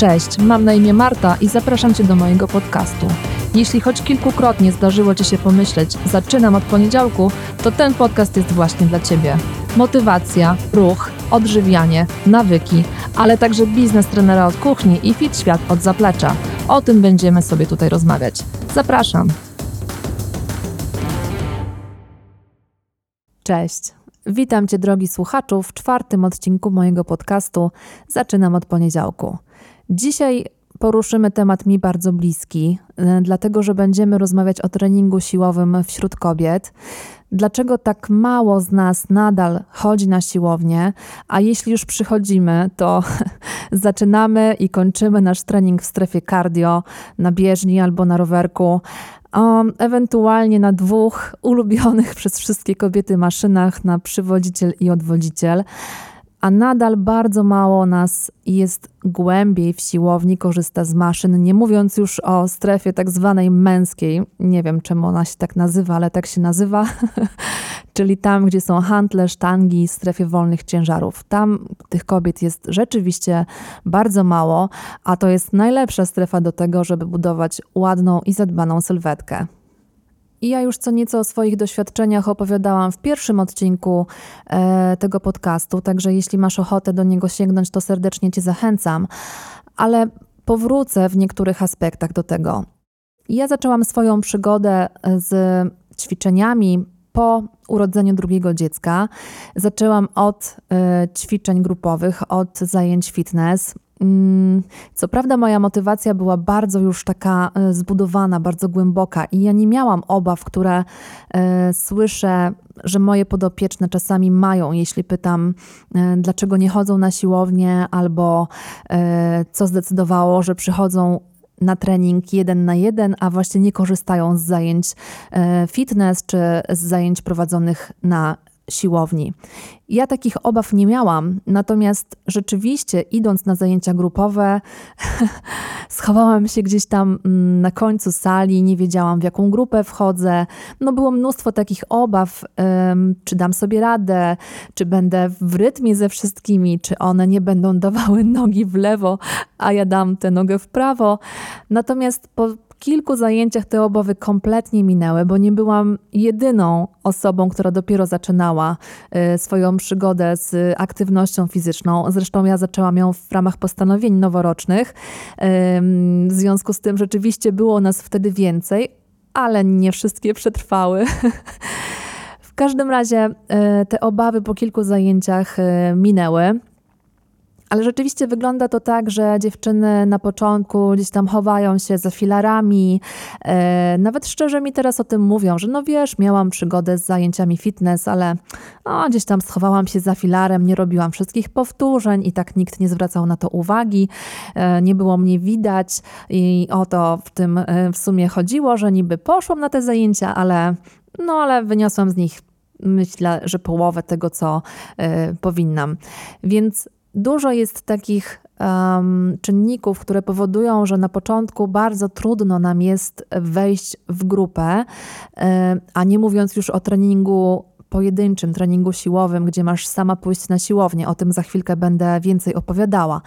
Cześć, mam na imię Marta i zapraszam Cię do mojego podcastu. Jeśli choć kilkukrotnie zdarzyło Ci się pomyśleć, zaczynam od poniedziałku, to ten podcast jest właśnie dla Ciebie. Motywacja, ruch, odżywianie, nawyki, ale także biznes trenera od kuchni i fit świat od zaplecza. O tym będziemy sobie tutaj rozmawiać. Zapraszam. Cześć. Witam Cię, drogi słuchaczu, w czwartym odcinku mojego podcastu. Zaczynam od poniedziałku. Dzisiaj poruszymy temat mi bardzo bliski, e, dlatego że będziemy rozmawiać o treningu siłowym wśród kobiet. Dlaczego tak mało z nas nadal chodzi na siłownię, a jeśli już przychodzimy, to zaczynamy i kończymy nasz trening w strefie cardio, na bieżni albo na rowerku, ewentualnie na dwóch ulubionych przez wszystkie kobiety maszynach, na przywodziciel i odwodziciel a nadal bardzo mało nas jest głębiej w siłowni, korzysta z maszyn, nie mówiąc już o strefie tak zwanej męskiej. Nie wiem, czemu ona się tak nazywa, ale tak się nazywa. Czyli tam, gdzie są handle, sztangi, strefie wolnych ciężarów. Tam tych kobiet jest rzeczywiście bardzo mało, a to jest najlepsza strefa do tego, żeby budować ładną i zadbaną sylwetkę. I ja już co nieco o swoich doświadczeniach opowiadałam w pierwszym odcinku e, tego podcastu, także jeśli masz ochotę do niego sięgnąć, to serdecznie Cię zachęcam, ale powrócę w niektórych aspektach do tego. Ja zaczęłam swoją przygodę z ćwiczeniami po urodzeniu drugiego dziecka. Zaczęłam od e, ćwiczeń grupowych, od zajęć fitness. Mm, co prawda, moja motywacja była bardzo już taka e, zbudowana, bardzo głęboka, i ja nie miałam obaw, które e, słyszę, że moje podopieczne czasami mają, jeśli pytam, e, dlaczego nie chodzą na siłownię, albo co zdecydowało, że przychodzą na trening jeden na jeden, a właśnie nie korzystają z zajęć fitness czy z zajęć prowadzonych na siłowni. Ja takich obaw nie miałam, natomiast rzeczywiście idąc na zajęcia grupowe, schowałam się gdzieś tam mm, na końcu sali, nie wiedziałam w jaką grupę wchodzę. No było mnóstwo takich obaw, czy dam sobie radę, czy będę w rytmie ze wszystkimi, czy one nie będą dawały nogi w lewo, a ja dam tę nogę w prawo. Natomiast po kilku zajęciach te obawy kompletnie minęły, bo nie byłam jedyną osobą, która dopiero zaczynała y, swoją przygodę z aktywnością fizyczną. Zresztą ja zaczęłam ją w ramach postanowień noworocznych. W związku z tym rzeczywiście było nas wtedy więcej, ale nie wszystkie przetrwały. W każdym razie y, te obawy po kilku zajęciach y, minęły. Ale rzeczywiście wygląda to tak, że dziewczyny na początku gdzieś tam chowają się za filarami. E, nawet szczerze mi teraz o tym mówią, że no wiesz, miałam przygodę z zajęciami fitness, ale no, gdzieś tam schowałam się za filarem, nie robiłam wszystkich powtórzeń i tak nikt nie zwracał na to uwagi. E, nie było mnie widać i o to w tym e, w sumie chodziło, że niby poszłam na te zajęcia, ale no ale wyniosłam z nich myślę, że połowę tego, co powinnam. Więc Dużo jest takich um, czynników, które powodują, że na początku bardzo trudno nam jest wejść w grupę, a nie mówiąc już o treningu pojedynczym, treningu siłowym, gdzie masz sama pójść na siłownię. O tym za chwilkę będę więcej opowiadała.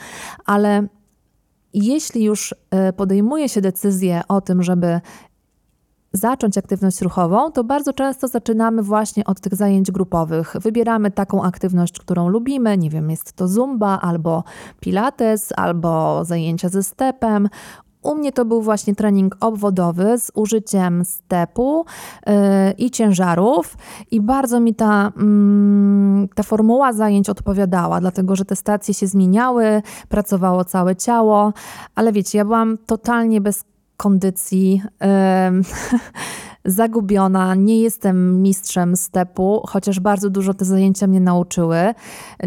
Ale jeśli już e, podejmuje się decyzję o tym, żeby zacząć aktywność ruchową, to bardzo często zaczynamy właśnie od tych zajęć grupowych. Wybieramy taką aktywność, którą lubimy, nie wiem, jest to zumba albo pilates, albo zajęcia ze stepem. U mnie to był właśnie trening obwodowy z użyciem stepu yy, i ciężarów, i bardzo mi ta, yy, ta formuła zajęć odpowiadała, dlatego że te stacje się zmieniały, pracowało całe ciało, ale wiecie, ja byłam totalnie bez kondycji. zagubiona, nie jestem mistrzem stepu, chociaż bardzo dużo te zajęcia mnie nauczyły.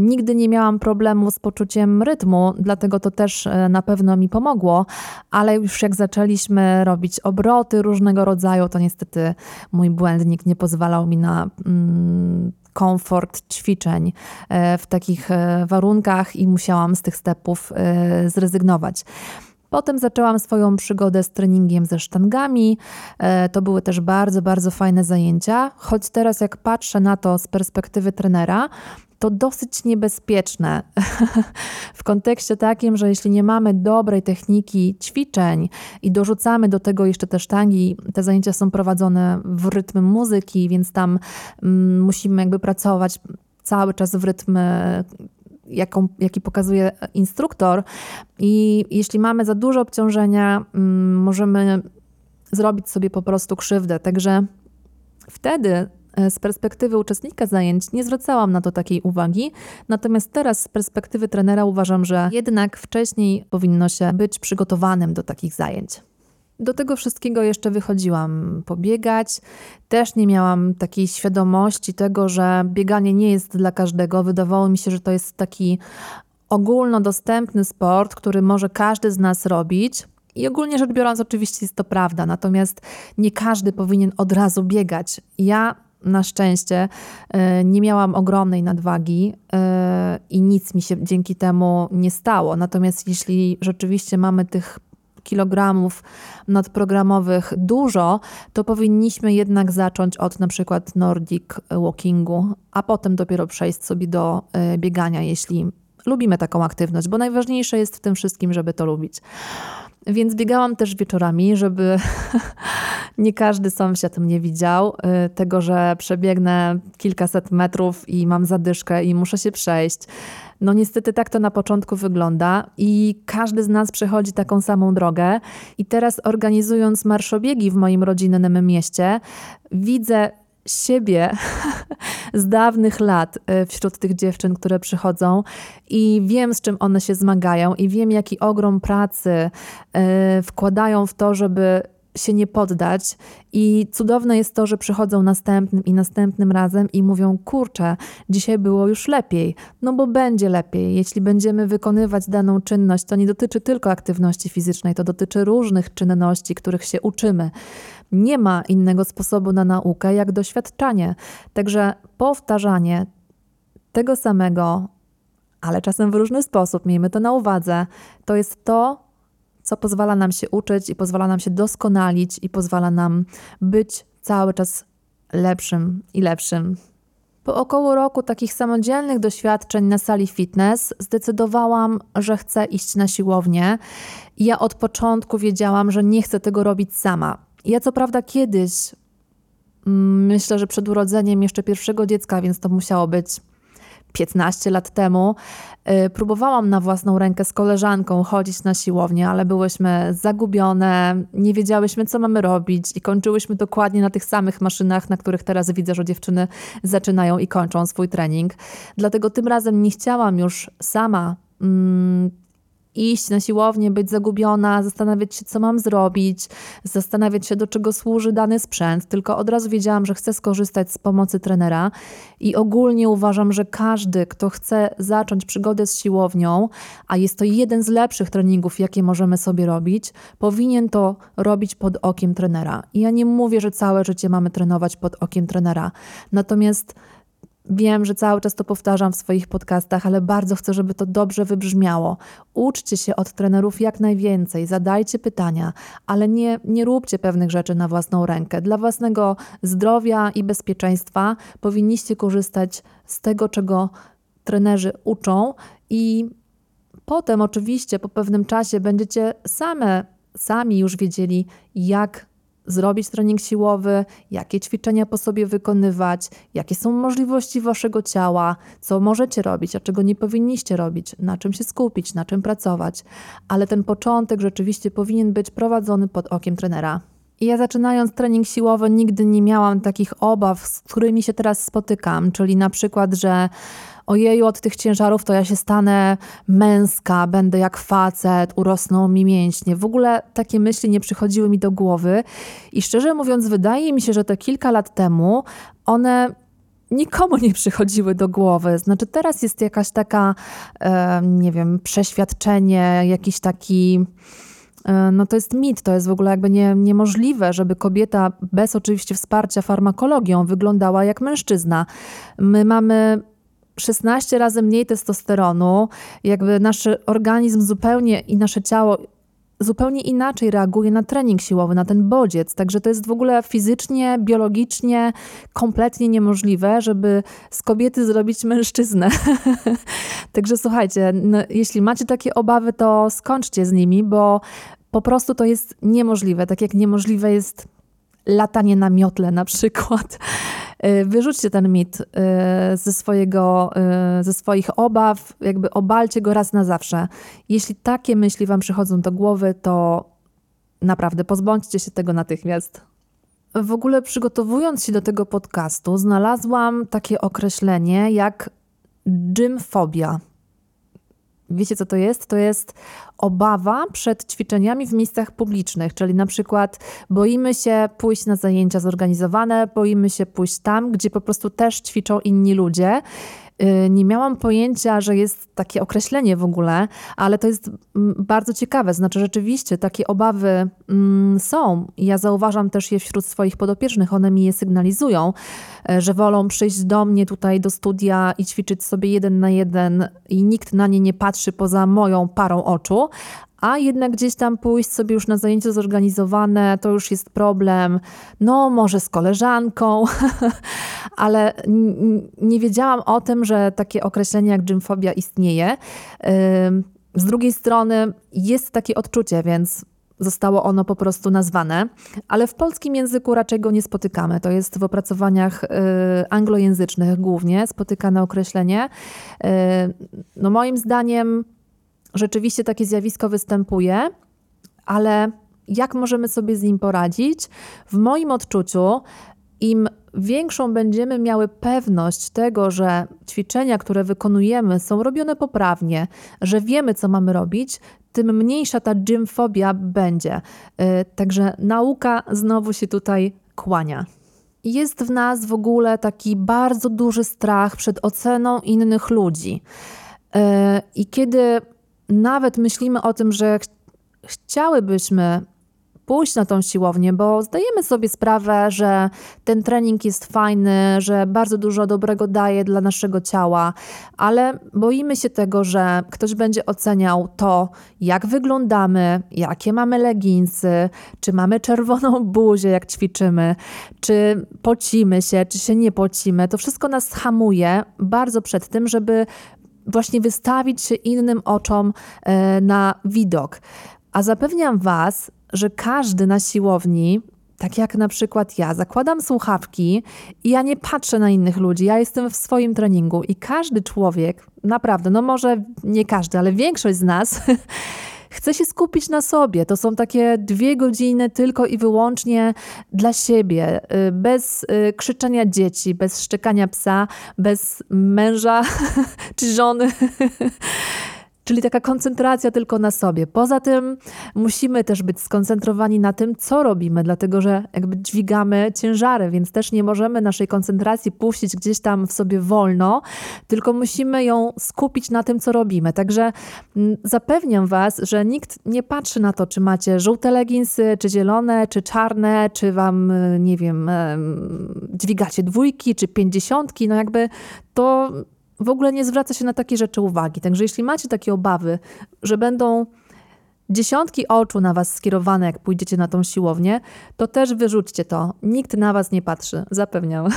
Nigdy nie miałam problemu z poczuciem rytmu, dlatego to też e, na pewno mi pomogło, ale już jak zaczęliśmy robić obroty różnego rodzaju, to niestety mój błędnik nie pozwalał mi na mm, komfort ćwiczeń e, w takich e, warunkach i musiałam z tych stepów zrezygnować. Potem zaczęłam swoją przygodę z treningiem ze sztangami. E, to były też bardzo, bardzo fajne zajęcia, choć teraz, jak patrzę na to z perspektywy trenera, to dosyć niebezpieczne w kontekście takim, że jeśli nie mamy dobrej techniki ćwiczeń i dorzucamy do tego jeszcze te sztangi, te zajęcia są prowadzone w rytm muzyki, więc tam mm, musimy jakby pracować cały czas w rytm jaką, jaki pokazuje instruktor. I jeśli mamy za dużo obciążenia, mm, możemy zrobić sobie po prostu krzywdę. Także wtedy e, z perspektywy uczestnika zajęć nie zwracałam na to takiej uwagi. Natomiast teraz z perspektywy trenera uważam, że jednak wcześniej powinno się być przygotowanym do takich zajęć. Do tego wszystkiego jeszcze wychodziłam pobiegać. Też nie miałam takiej świadomości tego, że bieganie nie jest dla każdego. Wydawało mi się, że to jest taki ogólnodostępny sport, który może każdy z nas robić. I ogólnie rzecz biorąc, oczywiście jest to prawda, natomiast nie każdy powinien od razu biegać. Ja na szczęście e, nie miałam ogromnej nadwagi e, i nic mi się dzięki temu nie stało. Natomiast jeśli rzeczywiście mamy tych kilogramów nadprogramowych dużo, to powinniśmy jednak zacząć od na przykład Nordic Walkingu, a potem dopiero przejść sobie do e, biegania, jeśli lubimy taką aktywność, bo najważniejsze jest w tym wszystkim, żeby to lubić. Więc biegałam też wieczorami, żeby nie każdy sąsiad mnie widział. Y, tego, że przebiegnę kilkaset metrów i mam zadyszkę i muszę się przejść. No niestety tak to na początku wygląda i każdy z nas przechodzi taką samą drogę. I teraz organizując marszobiegi w moim rodzinnym mieście, widzę siebie z dawnych lat e, wśród tych dziewczyn, które przychodzą i wiem, z czym one się zmagają i wiem, jaki ogrom pracy e, wkładają w to, żeby się nie poddać. I cudowne jest to, że przychodzą następnym i następnym razem i mówią: Kurczę, dzisiaj było już lepiej. No bo będzie lepiej. Jeśli będziemy wykonywać daną czynność, to nie dotyczy tylko aktywności fizycznej, to dotyczy różnych czynności, których się uczymy. Nie ma innego sposobu na naukę jak doświadczanie. Także powtarzanie tego samego, ale czasem w różny sposób, miejmy to na uwadze, to jest to, co pozwala nam się uczyć i pozwala nam się doskonalić i pozwala nam być cały czas lepszym i lepszym. Po około roku takich samodzielnych doświadczeń na sali fitness zdecydowałam, że chcę iść na siłownię. Ja od początku wiedziałam, że nie chcę tego robić sama. Ja co prawda kiedyś, mm, myślę, że przed urodzeniem jeszcze pierwszego dziecka, więc to musiało być 15 lat temu, y, próbowałam na własną rękę z koleżanką chodzić na siłownię, ale byłyśmy zagubione, nie wiedziałyśmy, co mamy robić i kończyłyśmy dokładnie na tych samych maszynach, na których teraz widzę, że dziewczyny zaczynają i kończą swój trening. Dlatego tym razem nie chciałam już sama mm, iść na siłownię, być zagubiona, zastanawiać się, co mam zrobić, zastanawiać się, do czego służy dany sprzęt, tylko od razu wiedziałam, że chcę skorzystać z pomocy trenera i ogólnie uważam, że każdy, kto chce zacząć przygodę z siłownią, a jest to jeden z lepszych treningów, jakie możemy sobie robić, powinien to robić pod okiem trenera. I ja nie mówię, że całe życie mamy trenować pod okiem trenera, natomiast Wiem, że cały czas to powtarzam w swoich podcastach, ale bardzo chcę, żeby to dobrze wybrzmiało. Uczcie się od trenerów jak najwięcej, zadajcie pytania, ale nie, nie róbcie pewnych rzeczy na własną rękę. Dla własnego zdrowia i bezpieczeństwa powinniście korzystać z tego, czego trenerzy uczą i potem oczywiście po pewnym czasie będziecie same, sami już wiedzieli, jak zrobić trening siłowy, jakie ćwiczenia po sobie wykonywać, jakie są możliwości waszego ciała, co możecie robić, a czego nie powinniście robić, na czym się skupić, na czym pracować. Ale ten początek rzeczywiście powinien być prowadzony pod okiem trenera. I ja zaczynając trening siłowy nigdy nie miałam takich obaw, z którymi się teraz spotykam, czyli na przykład, że ojeju, od tych ciężarów to ja się stanę męska, będę jak facet, urosną mi mięśnie. W ogóle takie myśli nie przychodziły mi do głowy i szczerze mówiąc, wydaje mi się, że te kilka lat temu one nikomu nie przychodziły do głowy. Znaczy, teraz jest jakaś taka, e, nie wiem, przeświadczenie, jakiś taki. E, no to jest mit, to jest w ogóle jakby nie, niemożliwe, żeby kobieta bez oczywiście wsparcia farmakologią wyglądała jak mężczyzna. My mamy 16 razy mniej testosteronu, jakby nasz organizm zupełnie i nasze ciało zupełnie inaczej reaguje na trening siłowy, na ten bodziec. Także to jest w ogóle fizycznie, biologicznie kompletnie niemożliwe, żeby z kobiety zrobić mężczyznę. Także słuchajcie, no, jeśli macie takie obawy, to skończcie z nimi, bo po prostu to jest niemożliwe. Tak jak niemożliwe jest latanie na miotle na przykład. Y, wyrzućcie ten mit y, ze, swojego, y, ze swoich obaw, jakby obalcie go raz na zawsze. Jeśli takie myśli Wam przychodzą do głowy, to naprawdę pozbądźcie się tego natychmiast. W ogóle przygotowując się do tego podcastu, znalazłam takie określenie jak gymfobia. Wiecie, co to jest? To jest obawa przed ćwiczeniami w miejscach publicznych, czyli na przykład boimy się pójść na zajęcia zorganizowane, boimy się pójść tam, gdzie po prostu też ćwiczą inni ludzie. Y, nie miałam pojęcia, że jest takie określenie w ogóle, ale to jest mm, bardzo ciekawe. Znaczy, rzeczywiście takie obawy mm, są. Ja zauważam też je wśród swoich podopiecznych. One mi je sygnalizują, y, że wolą przyjść do mnie tutaj do studia i ćwiczyć sobie jeden na jeden, i nikt na nie nie patrzy poza moją parą oczu, a jednak gdzieś tam pójść sobie już na zajęcie zorganizowane, to już jest problem, no może z koleżanką, ale nie wiedziałam o tym, że takie określenie jak gymfobia istnieje. Z drugiej strony jest takie odczucie, więc zostało ono po prostu nazwane, ale w polskim języku raczej go nie spotykamy. To jest w opracowaniach y, anglojęzycznych głównie spotykane określenie. Y, no moim zdaniem rzeczywiście takie zjawisko występuje, ale jak możemy sobie z nim poradzić? W moim odczuciu, im większą będziemy miały pewność tego, że ćwiczenia, które wykonujemy, są robione poprawnie, że wiemy, co mamy robić, tym mniejsza ta gymfobia będzie. Y, także nauka znowu się tutaj kłania. Jest w nas w ogóle taki bardzo duży strach przed oceną innych ludzi. Y, I kiedy nawet myślimy o tym, że ch chciałybyśmy pójść na tą siłownię, bo zdajemy sobie sprawę, że ten trening jest fajny, że bardzo dużo dobrego daje dla naszego ciała, ale boimy się tego, że ktoś będzie oceniał to, jak wyglądamy, jakie mamy leginsy, czy mamy czerwoną buzię, jak ćwiczymy, czy pocimy się, czy się nie pocimy. To wszystko nas hamuje bardzo przed tym, żeby właśnie wystawić się innym oczom e, na widok. A zapewniam Was, że każdy na siłowni, tak jak na przykład ja, zakładam słuchawki i ja nie patrzę na innych ludzi, ja jestem w swoim treningu i każdy człowiek, naprawdę, no może nie każdy, ale większość z nas Chcę się skupić na sobie. To są takie dwie godziny tylko i wyłącznie dla siebie, y, bez y, krzyczenia dzieci, bez szczekania psa, bez męża czy żony. Czyli taka koncentracja tylko na sobie. Poza tym musimy też być skoncentrowani na tym, co robimy, dlatego że jakby dźwigamy ciężary, więc też nie możemy naszej koncentracji puścić gdzieś tam w sobie wolno, tylko musimy ją skupić na tym, co robimy. Także mm, zapewniam Was, że nikt nie patrzy na to, czy macie żółte leginsy, czy zielone, czy czarne, czy Wam, y, nie wiem, dźwigacie dwójki, czy pięćdziesiątki. No jakby to w ogóle nie zwraca się na takie rzeczy uwagi. Także jeśli macie takie obawy, że będą dziesiątki oczu na was skierowane, jak pójdziecie na tą siłownię, to też wyrzućcie to. Nikt na was nie patrzy, zapewniam.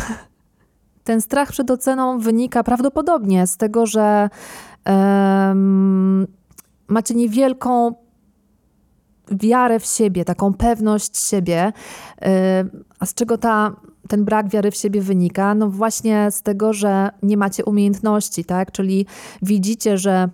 Ten strach przed oceną wynika prawdopodobnie z tego, że macie niewielką wiarę w siebie, taką pewność siebie. A z czego ta ten brak wiary w siebie wynika? No właśnie z tego, że nie macie umiejętności, tak? Czyli widzicie, że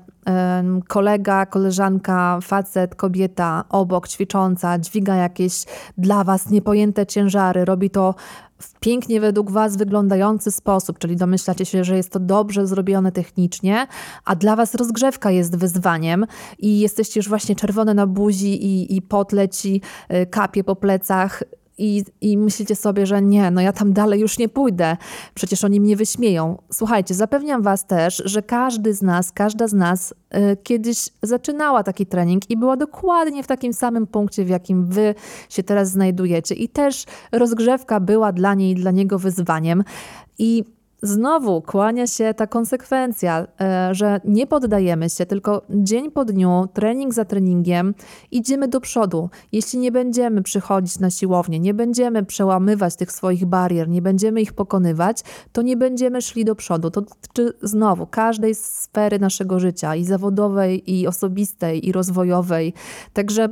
kolega, koleżanka, facet, kobieta obok ćwicząca dźwiga jakieś dla was niepojęte ciężary, robi to w pięknie według Was wyglądający sposób, czyli domyślacie się, że jest to dobrze zrobione technicznie, a dla Was rozgrzewka jest wyzwaniem i jesteście już właśnie czerwone na buzi i, i pot leci, y, kapie po plecach, i, i myślicie sobie, że nie, no ja tam dalej już nie pójdę, przecież oni mnie wyśmieją. Słuchajcie, zapewniam Was też, że każdy z nas, każda z nas y, kiedyś zaczynała taki trening i była dokładnie w takim samym punkcie, w jakim Wy się teraz znajdujecie. I też rozgrzewka była dla niej dla niego wyzwaniem. I znowu kłania się ta konsekwencja, e, że nie poddajemy się, tylko dzień po dniu, trening za treningiem idziemy do przodu. Jeśli nie będziemy przychodzić na siłownię, nie będziemy przełamywać tych swoich barier, nie będziemy ich pokonywać, to nie będziemy szli do przodu. To dotyczy znowu każdej sfery naszego życia i zawodowej, i osobistej, i rozwojowej. Także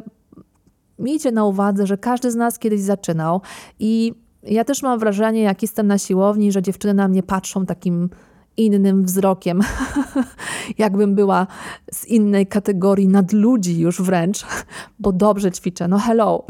miejcie na uwadze, że każdy z nas kiedyś zaczynał i ja też mam wrażenie, jak jestem na siłowni, że dziewczyny na mnie patrzą takim innym wzrokiem, jakbym była z innej kategorii nadludzi już wręcz, bo dobrze ćwiczę. No hello.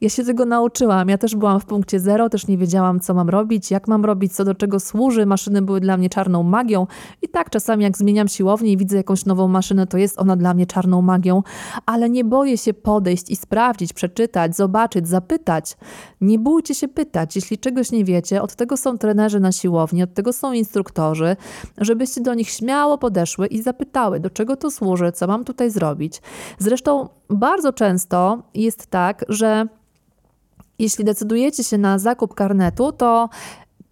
Ja się tego nauczyłam. Ja też byłam w punkcie zero, też nie wiedziałam, co mam robić, jak mam robić, co do czego służy. Maszyny były dla mnie czarną magią. I tak czasami, jak zmieniam siłownię i widzę jakąś nową maszynę, to jest ona dla mnie czarną magią, ale nie boję się podejść i sprawdzić, przeczytać, zobaczyć, zapytać. Nie bójcie się pytać. Jeśli czegoś nie wiecie, od tego są trenerzy na siłowni, od tego są instruktorzy, żebyście do nich śmiało podeszły i zapytały, do czego to służy, co mam tutaj zrobić. Zresztą bardzo często jest tak, że jeśli decydujecie się na zakup karnetu, to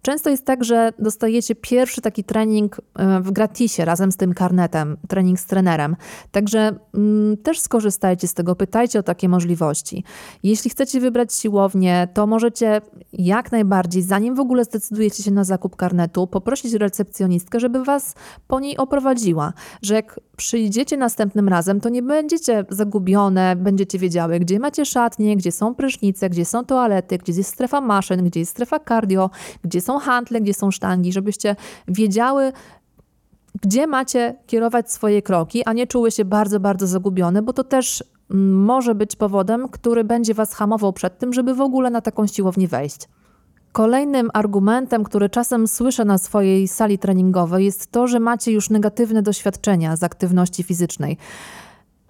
Często jest tak, że dostajecie pierwszy taki trening e, w gratisie razem z tym karnetem, trening z trenerem. Także mm, też skorzystajcie z tego, pytajcie o takie możliwości. Jeśli chcecie wybrać siłownię, to możecie jak najbardziej, zanim w ogóle zdecydujecie się na zakup karnetu, poprosić recepcjonistkę, żeby was po niej oprowadziła. Że jak przyjdziecie następnym razem, to nie będziecie zagubione, będziecie wiedziały, gdzie macie szatnie, gdzie są prysznice, gdzie są toalety, gdzie jest strefa maszyn, gdzie jest strefa cardio, gdzie są handle, gdzie są sztangi, żebyście wiedziały, gdzie macie kierować swoje kroki, a nie czuły się bardzo, bardzo zagubione, bo to też mm, może być powodem, który będzie Was hamował przed tym, żeby w ogóle na taką siłownię wejść. Kolejnym argumentem, który czasem słyszę na swojej sali treningowej, jest to, że macie już negatywne doświadczenia z aktywności fizycznej.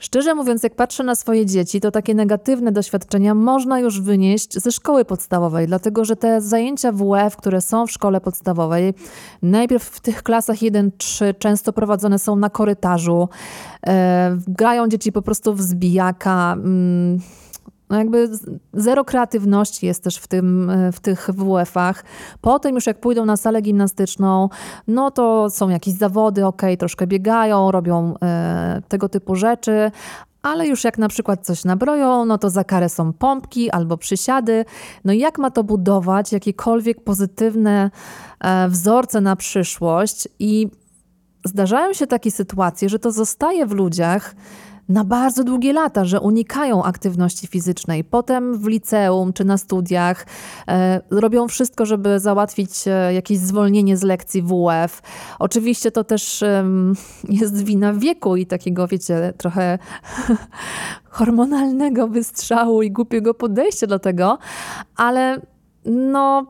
Szczerze mówiąc, jak patrzę na swoje dzieci, to takie negatywne doświadczenia można już wynieść ze szkoły podstawowej, dlatego że te zajęcia WF, które są w szkole podstawowej, najpierw w tych klasach 1-3 często prowadzone są na korytarzu, e, grają dzieci po prostu w zbijaka. Mm, no jakby zero kreatywności jest też w, tym, e, w tych WF-ach. Potem już jak pójdą na salę gimnastyczną, no to są jakieś zawody, ok, troszkę biegają, robią e, tego typu rzeczy, ale już jak na przykład coś nabroją, no to za karę są pompki albo przysiady. No i jak ma to budować jakiekolwiek pozytywne e, wzorce na przyszłość i zdarzają się takie sytuacje, że to zostaje w ludziach, na bardzo długie lata, że unikają aktywności fizycznej. Potem w liceum czy na studiach e, robią wszystko, żeby załatwić e, jakieś zwolnienie z lekcji WF. Oczywiście to też e, jest wina wieku i takiego, wiecie, trochę hormonalnego wystrzału i głupiego podejścia do tego, ale no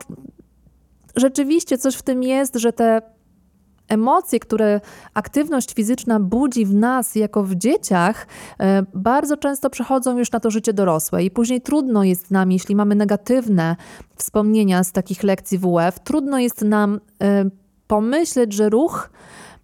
rzeczywiście coś w tym jest, że te emocje, które aktywność fizyczna budzi w nas jako w dzieciach, e, bardzo często przechodzą już na to życie dorosłe i później trudno jest nam, jeśli mamy negatywne wspomnienia z takich lekcji WF, trudno jest nam e, pomyśleć, że ruch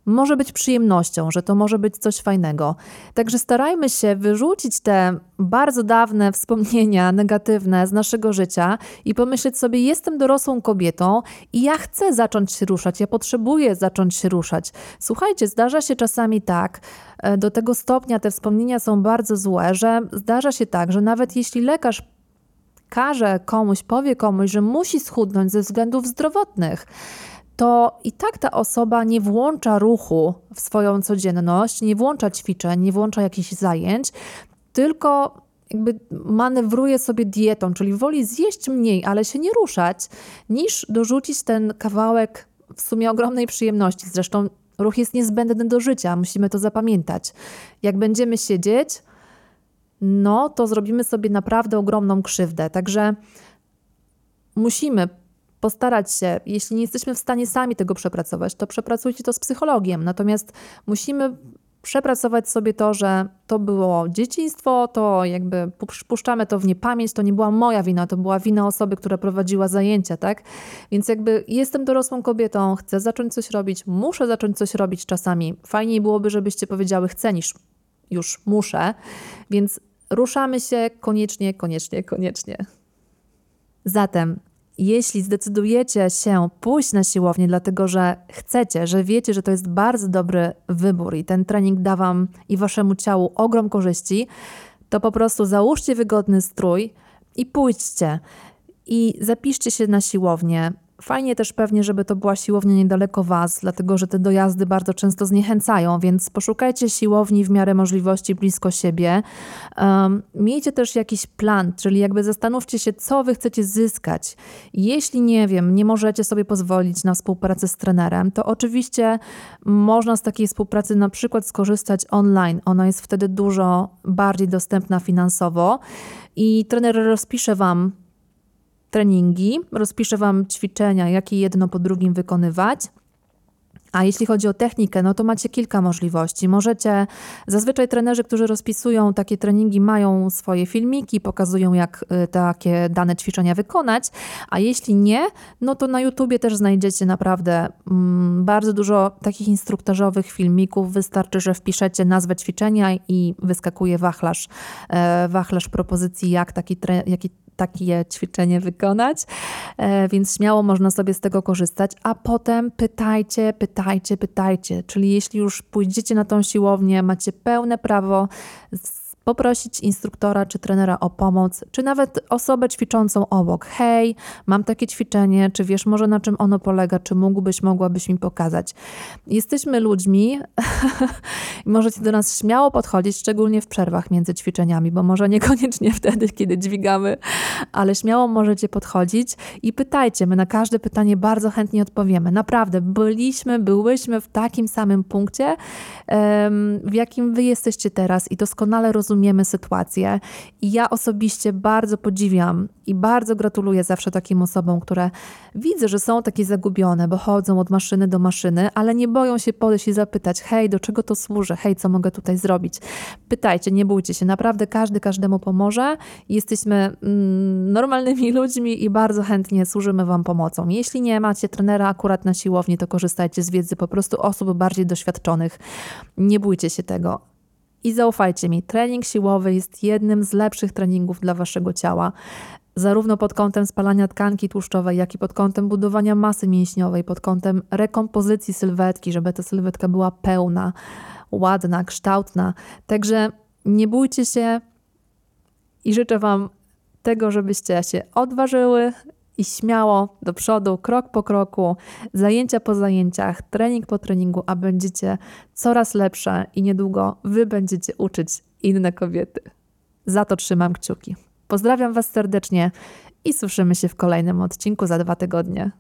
może być przyjemnością, że to może być coś fajnego. Także starajmy się wyrzucić te bardzo dawne wspomnienia negatywne z naszego życia i pomyśleć sobie: jestem dorosłą kobietą i ja chcę zacząć się ruszać, ja potrzebuję zacząć się ruszać. Słuchajcie, zdarza się czasami tak, e, do tego stopnia te wspomnienia są bardzo złe, że zdarza się tak, że nawet jeśli lekarz każe komuś, powie komuś, że musi schudnąć ze względów zdrowotnych, to i tak ta osoba nie włącza ruchu w swoją codzienność, nie włącza ćwiczeń, nie włącza jakichś zajęć, tylko jakby manewruje sobie dietą, czyli woli zjeść mniej, ale się nie ruszać, niż dorzucić ten kawałek w sumie ogromnej przyjemności. Zresztą ruch jest niezbędny do życia, musimy to zapamiętać. Jak będziemy siedzieć, no to zrobimy sobie naprawdę ogromną krzywdę. Także musimy postarać się, jeśli nie jesteśmy w stanie sami tego przepracować, to przepracujcie to z psychologiem. Natomiast musimy przepracować sobie to, że to było dzieciństwo, to jakby puszczamy to w niepamięć, to nie była moja wina, to była wina osoby, która prowadziła zajęcia, tak? Więc jakby jestem dorosłą kobietą, chcę zacząć coś robić, muszę zacząć coś robić czasami. Fajniej byłoby, żebyście powiedziały chcę niż już muszę, więc ruszamy się koniecznie, koniecznie, koniecznie. Zatem jeśli zdecydujecie się pójść na siłownię, dlatego że chcecie, że wiecie, że to jest bardzo dobry wybór i ten trening da Wam i Waszemu ciału ogrom korzyści, to po prostu załóżcie wygodny strój i pójdźcie. I zapiszcie się na siłownię. Fajnie też pewnie, żeby to była siłownia niedaleko Was, dlatego że te dojazdy bardzo często zniechęcają, więc poszukajcie siłowni w miarę możliwości blisko siebie. Um, miejcie też jakiś plan, czyli jakby zastanówcie się, co Wy chcecie zyskać. Jeśli nie wiem, nie możecie sobie pozwolić na współpracę z trenerem, to oczywiście można z takiej współpracy na przykład skorzystać online. Ona jest wtedy dużo bardziej dostępna finansowo i trener rozpisze Wam treningi, rozpiszę Wam ćwiczenia, jakie jedno po drugim wykonywać. A jeśli chodzi o technikę, no to macie kilka możliwości. Możecie, zazwyczaj trenerzy, którzy rozpisują takie treningi, mają swoje filmiki, pokazują, jak y, takie dane ćwiczenia wykonać, a jeśli nie, no to na YouTubie też znajdziecie naprawdę mm, bardzo dużo takich instruktażowych filmików. Wystarczy, że wpiszecie nazwę ćwiczenia i wyskakuje wachlarz, e, wachlarz propozycji, jak taki, tre, jaki takie ćwiczenie wykonać, e, więc śmiało można sobie z tego korzystać, a potem pytajcie, pytajcie, pytajcie. Czyli jeśli już pójdziecie na tą siłownię, macie pełne prawo poprosić instruktora czy trenera o pomoc, czy nawet osobę ćwiczącą obok. Hej, mam takie ćwiczenie, czy wiesz może na czym ono polega, czy mógłbyś, mogłabyś mi pokazać. Jesteśmy ludźmi i możecie do nas śmiało podchodzić, szczególnie w przerwach między ćwiczeniami, bo może niekoniecznie wtedy, kiedy dźwigamy, ale śmiało możecie podchodzić i pytajcie. My na każde pytanie bardzo chętnie odpowiemy. Naprawdę, byliśmy, byłyśmy w takim samym punkcie, w jakim wy jesteście teraz i doskonale rozumiemy, rozumiemy sytuację. I ja osobiście bardzo podziwiam i bardzo gratuluję zawsze takim osobom, które widzę, że są takie zagubione, bo chodzą od maszyny do maszyny, ale nie boją się podejść i zapytać: hej, do czego to służy? Hej, co mogę tutaj zrobić? Pytajcie, nie bójcie się, naprawdę każdy każdemu pomoże. Jesteśmy mm, normalnymi ludźmi i bardzo chętnie służymy Wam pomocą. Jeśli nie macie trenera akurat na siłowni, to korzystajcie z wiedzy po prostu osób bardziej doświadczonych. Nie bójcie się tego. I zaufajcie mi, trening siłowy jest jednym z lepszych treningów dla waszego ciała. Zarówno pod kątem spalania tkanki tłuszczowej, jak i pod kątem budowania masy mięśniowej, pod kątem rekompozycji sylwetki, żeby ta sylwetka była pełna, ładna, kształtna. Także nie bójcie się i życzę Wam tego, żebyście się odważyły, i śmiało do przodu, krok po kroku, zajęcia po zajęciach, trening po treningu, a będziecie coraz lepsze i niedługo wy będziecie uczyć inne kobiety. Za to trzymam kciuki. Pozdrawiam Was serdecznie i słyszymy się w kolejnym odcinku za dwa tygodnie.